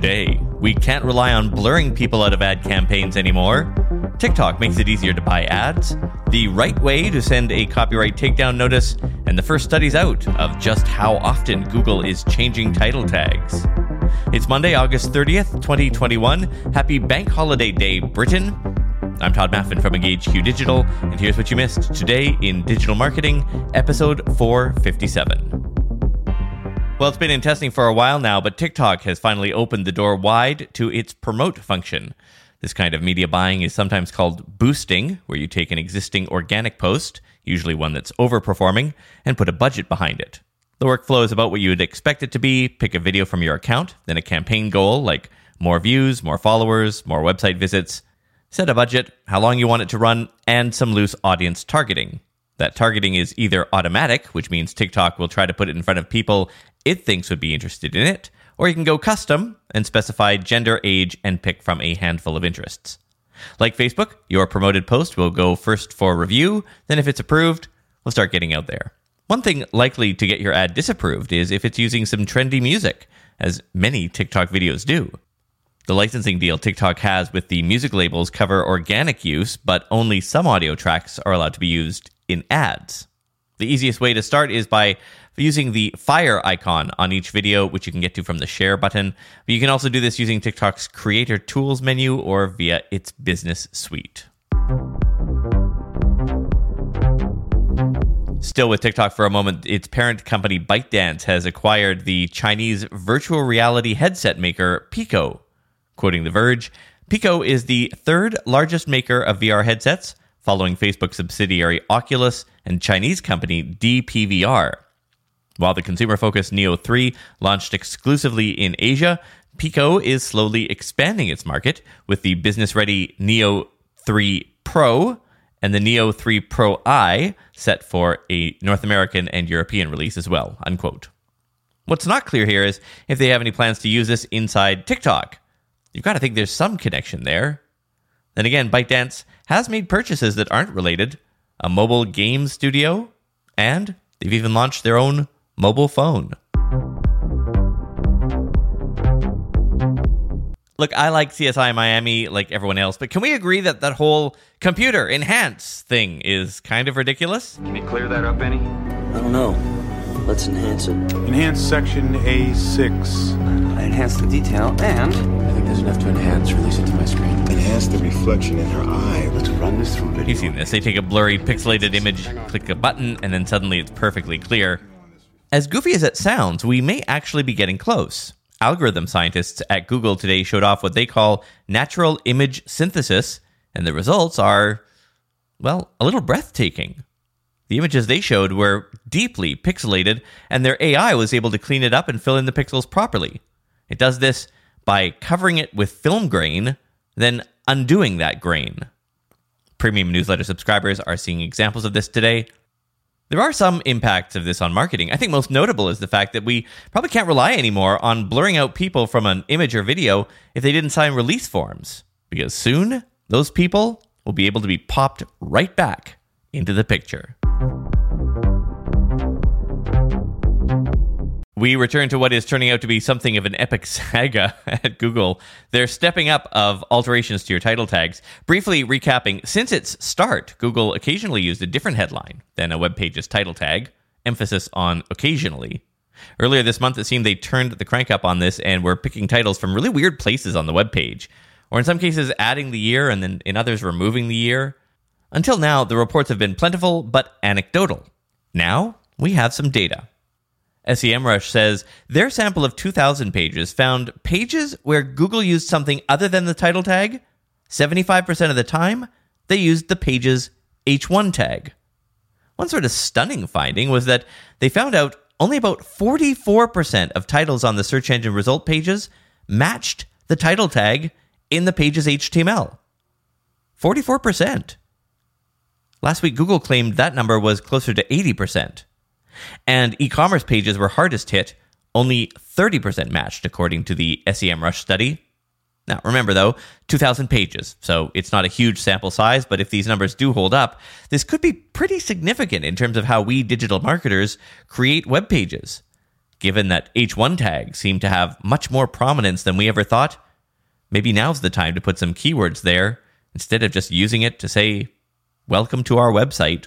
Today, we can't rely on blurring people out of ad campaigns anymore. TikTok makes it easier to buy ads, the right way to send a copyright takedown notice, and the first studies out of just how often Google is changing title tags. It's Monday, August 30th, 2021. Happy Bank Holiday Day, Britain. I'm Todd Maffin from EngageQ Digital, and here's what you missed today in Digital Marketing, episode 457. Well, it's been in testing for a while now, but TikTok has finally opened the door wide to its promote function. This kind of media buying is sometimes called boosting, where you take an existing organic post, usually one that's overperforming, and put a budget behind it. The workflow is about what you would expect it to be pick a video from your account, then a campaign goal like more views, more followers, more website visits, set a budget, how long you want it to run, and some loose audience targeting. That targeting is either automatic, which means TikTok will try to put it in front of people it thinks would be interested in it, or you can go custom and specify gender, age, and pick from a handful of interests. Like Facebook, your promoted post will go first for review, then if it's approved, we'll start getting out there. One thing likely to get your ad disapproved is if it's using some trendy music, as many TikTok videos do. The licensing deal TikTok has with the music labels cover organic use, but only some audio tracks are allowed to be used in ads. The easiest way to start is by using the fire icon on each video, which you can get to from the share button. But you can also do this using TikTok's creator tools menu or via its business suite. Still with TikTok for a moment, its parent company ByteDance has acquired the Chinese virtual reality headset maker Pico. Quoting The Verge, Pico is the third largest maker of VR headsets, following Facebook subsidiary Oculus and Chinese company DPVR. While the consumer focused Neo 3 launched exclusively in Asia, Pico is slowly expanding its market with the business ready Neo 3 Pro and the Neo 3 Pro Eye set for a North American and European release as well. Unquote. What's not clear here is if they have any plans to use this inside TikTok. You've got to think there's some connection there. Then again, ByteDance has made purchases that aren't related a mobile game studio, and they've even launched their own mobile phone. Look, I like CSI Miami like everyone else, but can we agree that that whole computer enhance thing is kind of ridiculous? Can you clear that up any? I don't know. Let's enhance it. Enhance section A6. I enhance the detail and I think there's enough to enhance. Release it to my screen. Enhance the reflection in her eye. let's run this through video. You've seen this. They take a blurry, pixelated image, click a button, and then suddenly it's perfectly clear. As goofy as it sounds, we may actually be getting close. Algorithm scientists at Google today showed off what they call natural image synthesis, and the results are, well, a little breathtaking. The images they showed were deeply pixelated, and their AI was able to clean it up and fill in the pixels properly. It does this by covering it with film grain, then undoing that grain. Premium newsletter subscribers are seeing examples of this today. There are some impacts of this on marketing. I think most notable is the fact that we probably can't rely anymore on blurring out people from an image or video if they didn't sign release forms, because soon those people will be able to be popped right back into the picture. We return to what is turning out to be something of an epic saga at Google. Their stepping up of alterations to your title tags. Briefly recapping, since its start, Google occasionally used a different headline than a web page's title tag, emphasis on occasionally. Earlier this month, it seemed they turned the crank up on this and were picking titles from really weird places on the web page, or in some cases, adding the year and then in others, removing the year. Until now, the reports have been plentiful but anecdotal. Now, we have some data. SEMrush says their sample of 2,000 pages found pages where Google used something other than the title tag. 75% of the time, they used the page's H1 tag. One sort of stunning finding was that they found out only about 44% of titles on the search engine result pages matched the title tag in the page's HTML. 44%. Last week, Google claimed that number was closer to 80%. And e commerce pages were hardest hit, only 30% matched, according to the SEMrush study. Now, remember though, 2,000 pages, so it's not a huge sample size, but if these numbers do hold up, this could be pretty significant in terms of how we digital marketers create web pages. given that H1 tags seem to have much more prominence than we ever thought, maybe now's the time to put some keywords there instead of just using it to say, Welcome to our website.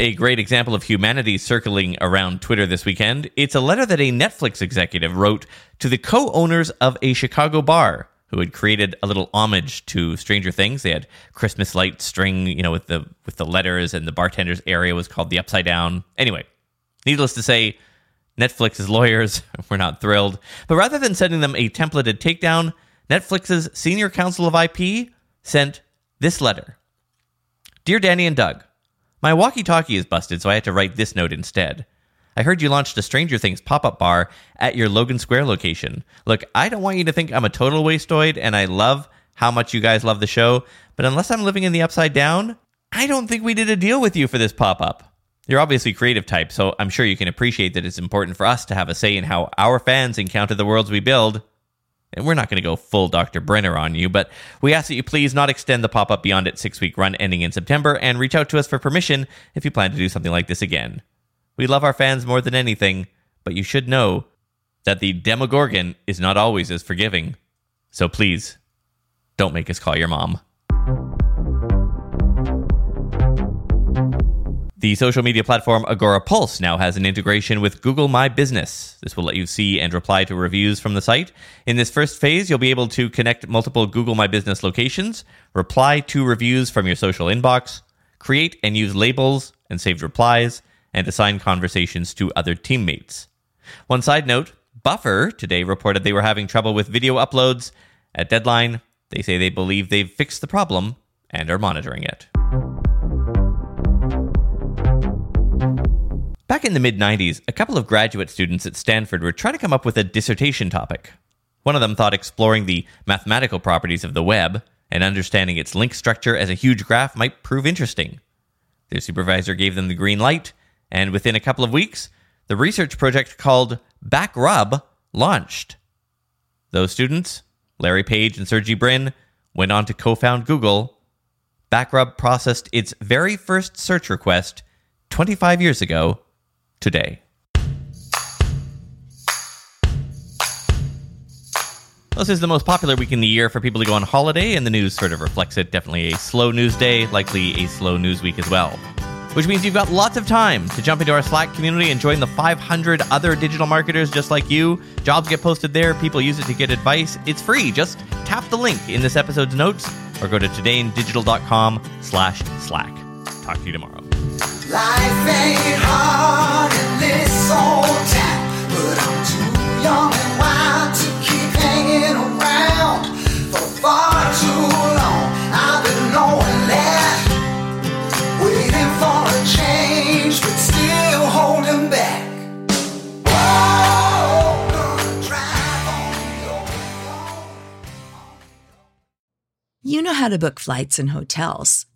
A great example of humanity circling around Twitter this weekend. It's a letter that a Netflix executive wrote to the co owners of a Chicago bar who had created a little homage to Stranger Things. They had Christmas light string, you know, with the with the letters, and the bartender's area was called the Upside Down. Anyway, needless to say, Netflix's lawyers were not thrilled. But rather than sending them a templated takedown, Netflix's senior counsel of IP sent this letter Dear Danny and Doug, my walkie talkie is busted, so I had to write this note instead. I heard you launched a Stranger Things pop up bar at your Logan Square location. Look, I don't want you to think I'm a total wasteoid, and I love how much you guys love the show, but unless I'm living in the upside down, I don't think we did a deal with you for this pop up. You're obviously creative type, so I'm sure you can appreciate that it's important for us to have a say in how our fans encounter the worlds we build. And we're not going to go full Dr. Brenner on you, but we ask that you please not extend the pop up beyond its six week run ending in September and reach out to us for permission if you plan to do something like this again. We love our fans more than anything, but you should know that the Demogorgon is not always as forgiving. So please, don't make us call your mom. The social media platform Agora Pulse now has an integration with Google My Business. This will let you see and reply to reviews from the site. In this first phase, you'll be able to connect multiple Google My Business locations, reply to reviews from your social inbox, create and use labels and saved replies, and assign conversations to other teammates. One side note Buffer today reported they were having trouble with video uploads. At Deadline, they say they believe they've fixed the problem and are monitoring it. Back in the mid 90s, a couple of graduate students at Stanford were trying to come up with a dissertation topic. One of them thought exploring the mathematical properties of the web and understanding its link structure as a huge graph might prove interesting. Their supervisor gave them the green light, and within a couple of weeks, the research project called BackRub launched. Those students, Larry Page and Sergey Brin, went on to co found Google. BackRub processed its very first search request 25 years ago today. This is the most popular week in the year for people to go on holiday, and the news sort of reflects it. Definitely a slow news day, likely a slow news week as well. Which means you've got lots of time to jump into our Slack community and join the 500 other digital marketers just like you. Jobs get posted there, people use it to get advice. It's free. Just tap the link in this episode's notes or go to todayindigital.com slash slack. Talk to you tomorrow. You know how to book flights and hotels.